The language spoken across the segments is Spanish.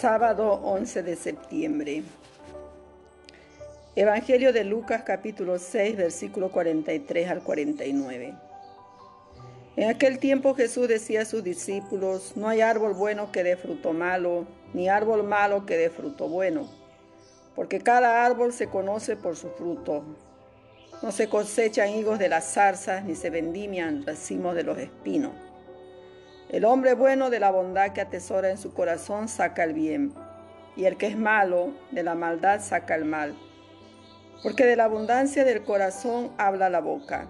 Sábado 11 de septiembre. Evangelio de Lucas capítulo 6 versículo 43 al 49. En aquel tiempo Jesús decía a sus discípulos, no hay árbol bueno que dé fruto malo, ni árbol malo que dé fruto bueno, porque cada árbol se conoce por su fruto. No se cosechan higos de las zarzas, ni se vendimian racimos de los espinos. El hombre bueno de la bondad que atesora en su corazón saca el bien, y el que es malo de la maldad saca el mal, porque de la abundancia del corazón habla la boca.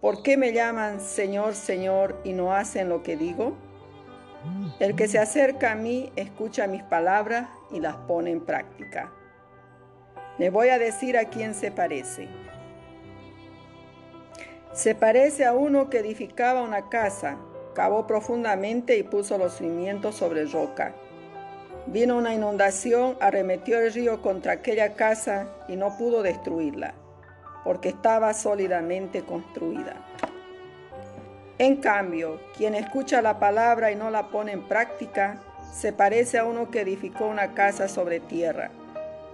¿Por qué me llaman Señor, Señor y no hacen lo que digo? El que se acerca a mí escucha mis palabras y las pone en práctica. Le voy a decir a quién se parece. Se parece a uno que edificaba una casa cavó profundamente y puso los cimientos sobre roca. Vino una inundación, arremetió el río contra aquella casa y no pudo destruirla, porque estaba sólidamente construida. En cambio, quien escucha la palabra y no la pone en práctica, se parece a uno que edificó una casa sobre tierra,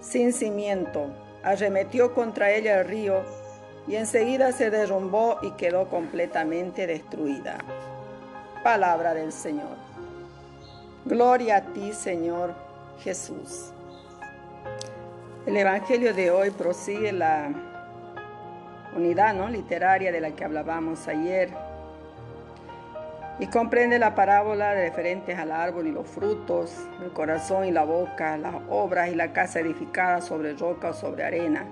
sin cimiento, arremetió contra ella el río y enseguida se derrumbó y quedó completamente destruida palabra del Señor. Gloria a ti, Señor Jesús. El Evangelio de hoy prosigue la unidad ¿no? literaria de la que hablábamos ayer y comprende la parábola referente al árbol y los frutos, el corazón y la boca, las obras y la casa edificada sobre roca o sobre arena.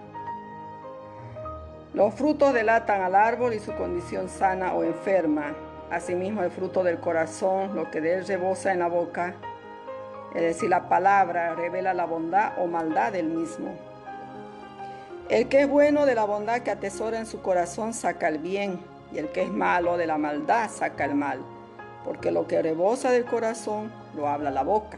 Los frutos delatan al árbol y su condición sana o enferma. Asimismo, el fruto del corazón, lo que de él rebosa en la boca, es decir, la palabra revela la bondad o maldad del mismo. El que es bueno de la bondad que atesora en su corazón saca el bien, y el que es malo de la maldad saca el mal, porque lo que rebosa del corazón lo habla la boca.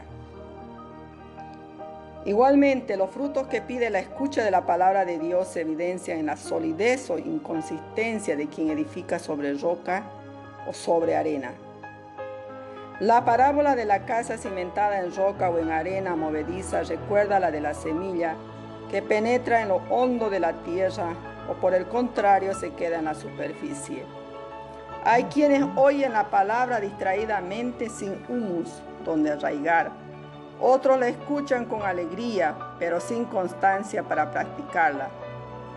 Igualmente, los frutos que pide la escucha de la palabra de Dios se evidencian en la solidez o inconsistencia de quien edifica sobre roca o sobre arena. La parábola de la casa cimentada en roca o en arena movediza recuerda la de la semilla que penetra en lo hondo de la tierra o por el contrario se queda en la superficie. Hay quienes oyen la palabra distraídamente sin humus donde arraigar. Otros la escuchan con alegría, pero sin constancia para practicarla.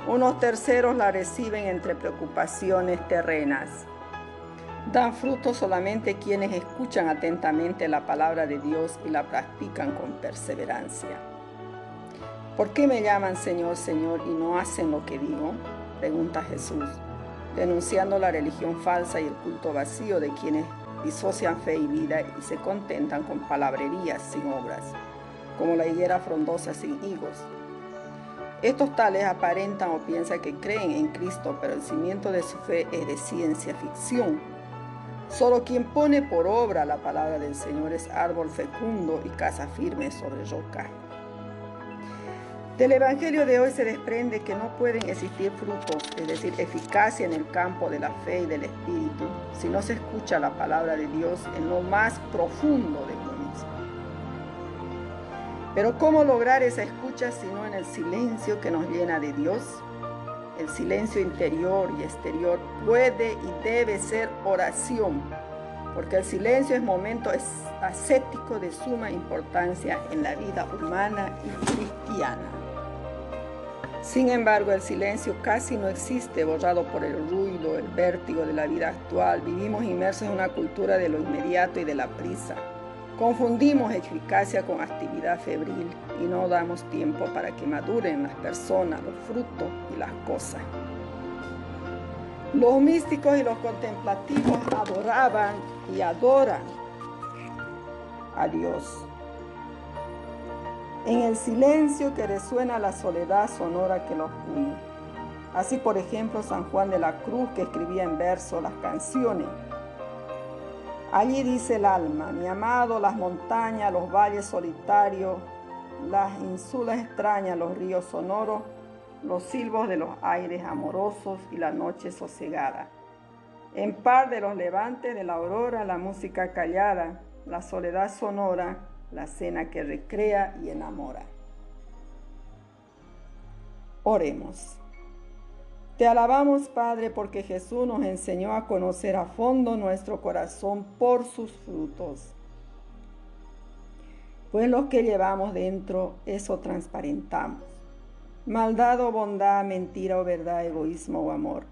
Unos terceros la reciben entre preocupaciones terrenas. Dan fruto solamente quienes escuchan atentamente la palabra de Dios y la practican con perseverancia. ¿Por qué me llaman Señor, Señor y no hacen lo que digo? Pregunta Jesús, denunciando la religión falsa y el culto vacío de quienes disocian fe y vida y se contentan con palabrerías sin obras, como la higuera frondosa sin higos. Estos tales aparentan o piensan que creen en Cristo, pero el cimiento de su fe es de ciencia ficción Solo quien pone por obra la palabra del Señor es árbol fecundo y casa firme sobre roca. Del Evangelio de hoy se desprende que no pueden existir frutos, es decir, eficacia en el campo de la fe y del Espíritu, si no se escucha la palabra de Dios en lo más profundo de uno mismo. Pero ¿cómo lograr esa escucha si no en el silencio que nos llena de Dios? El silencio interior y exterior puede y debe ser oración, porque el silencio es momento ascético de suma importancia en la vida humana y cristiana. Sin embargo, el silencio casi no existe, borrado por el ruido, el vértigo de la vida actual. Vivimos inmersos en una cultura de lo inmediato y de la prisa. Confundimos eficacia con actividad febril y no damos tiempo para que maduren las personas, los frutos y las cosas. Los místicos y los contemplativos adoraban y adoran a Dios. En el silencio que resuena la soledad sonora que los une. Así, por ejemplo, San Juan de la Cruz, que escribía en verso las canciones Allí dice el alma, mi amado, las montañas, los valles solitarios, las insulas extrañas, los ríos sonoros, los silbos de los aires amorosos y la noche sosegada. En par de los levantes de la aurora, la música callada, la soledad sonora, la cena que recrea y enamora. Oremos. Te alabamos, Padre, porque Jesús nos enseñó a conocer a fondo nuestro corazón por sus frutos. Pues lo que llevamos dentro, eso transparentamos. Maldad o bondad, mentira o verdad, egoísmo o amor.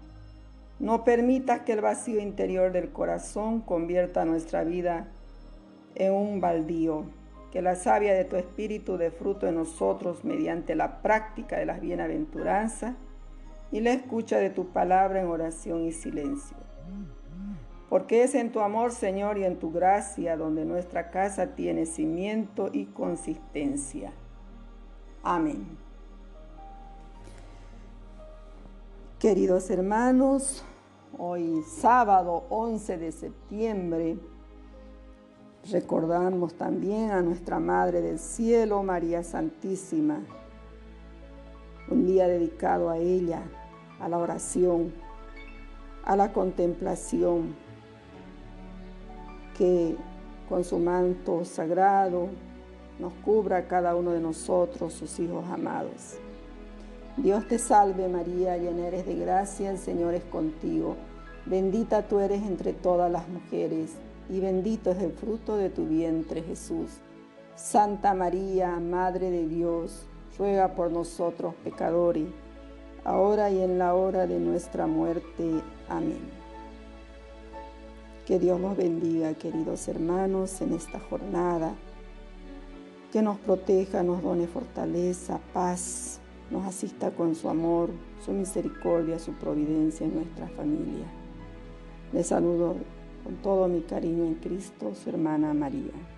No permitas que el vacío interior del corazón convierta nuestra vida en un baldío. Que la savia de tu espíritu dé fruto en nosotros mediante la práctica de las bienaventuranzas y la escucha de tu palabra en oración y silencio. Porque es en tu amor, Señor, y en tu gracia donde nuestra casa tiene cimiento y consistencia. Amén. Queridos hermanos, hoy sábado 11 de septiembre recordamos también a nuestra Madre del Cielo, María Santísima, un día dedicado a ella a la oración, a la contemplación, que con su manto sagrado nos cubra cada uno de nosotros, sus hijos amados. Dios te salve María, llena eres de gracia, el Señor es contigo. Bendita tú eres entre todas las mujeres, y bendito es el fruto de tu vientre Jesús. Santa María, Madre de Dios, ruega por nosotros pecadores ahora y en la hora de nuestra muerte. Amén. Que Dios los bendiga, queridos hermanos, en esta jornada. Que nos proteja, nos done fortaleza, paz, nos asista con su amor, su misericordia, su providencia en nuestra familia. Les saludo con todo mi cariño en Cristo, su hermana María.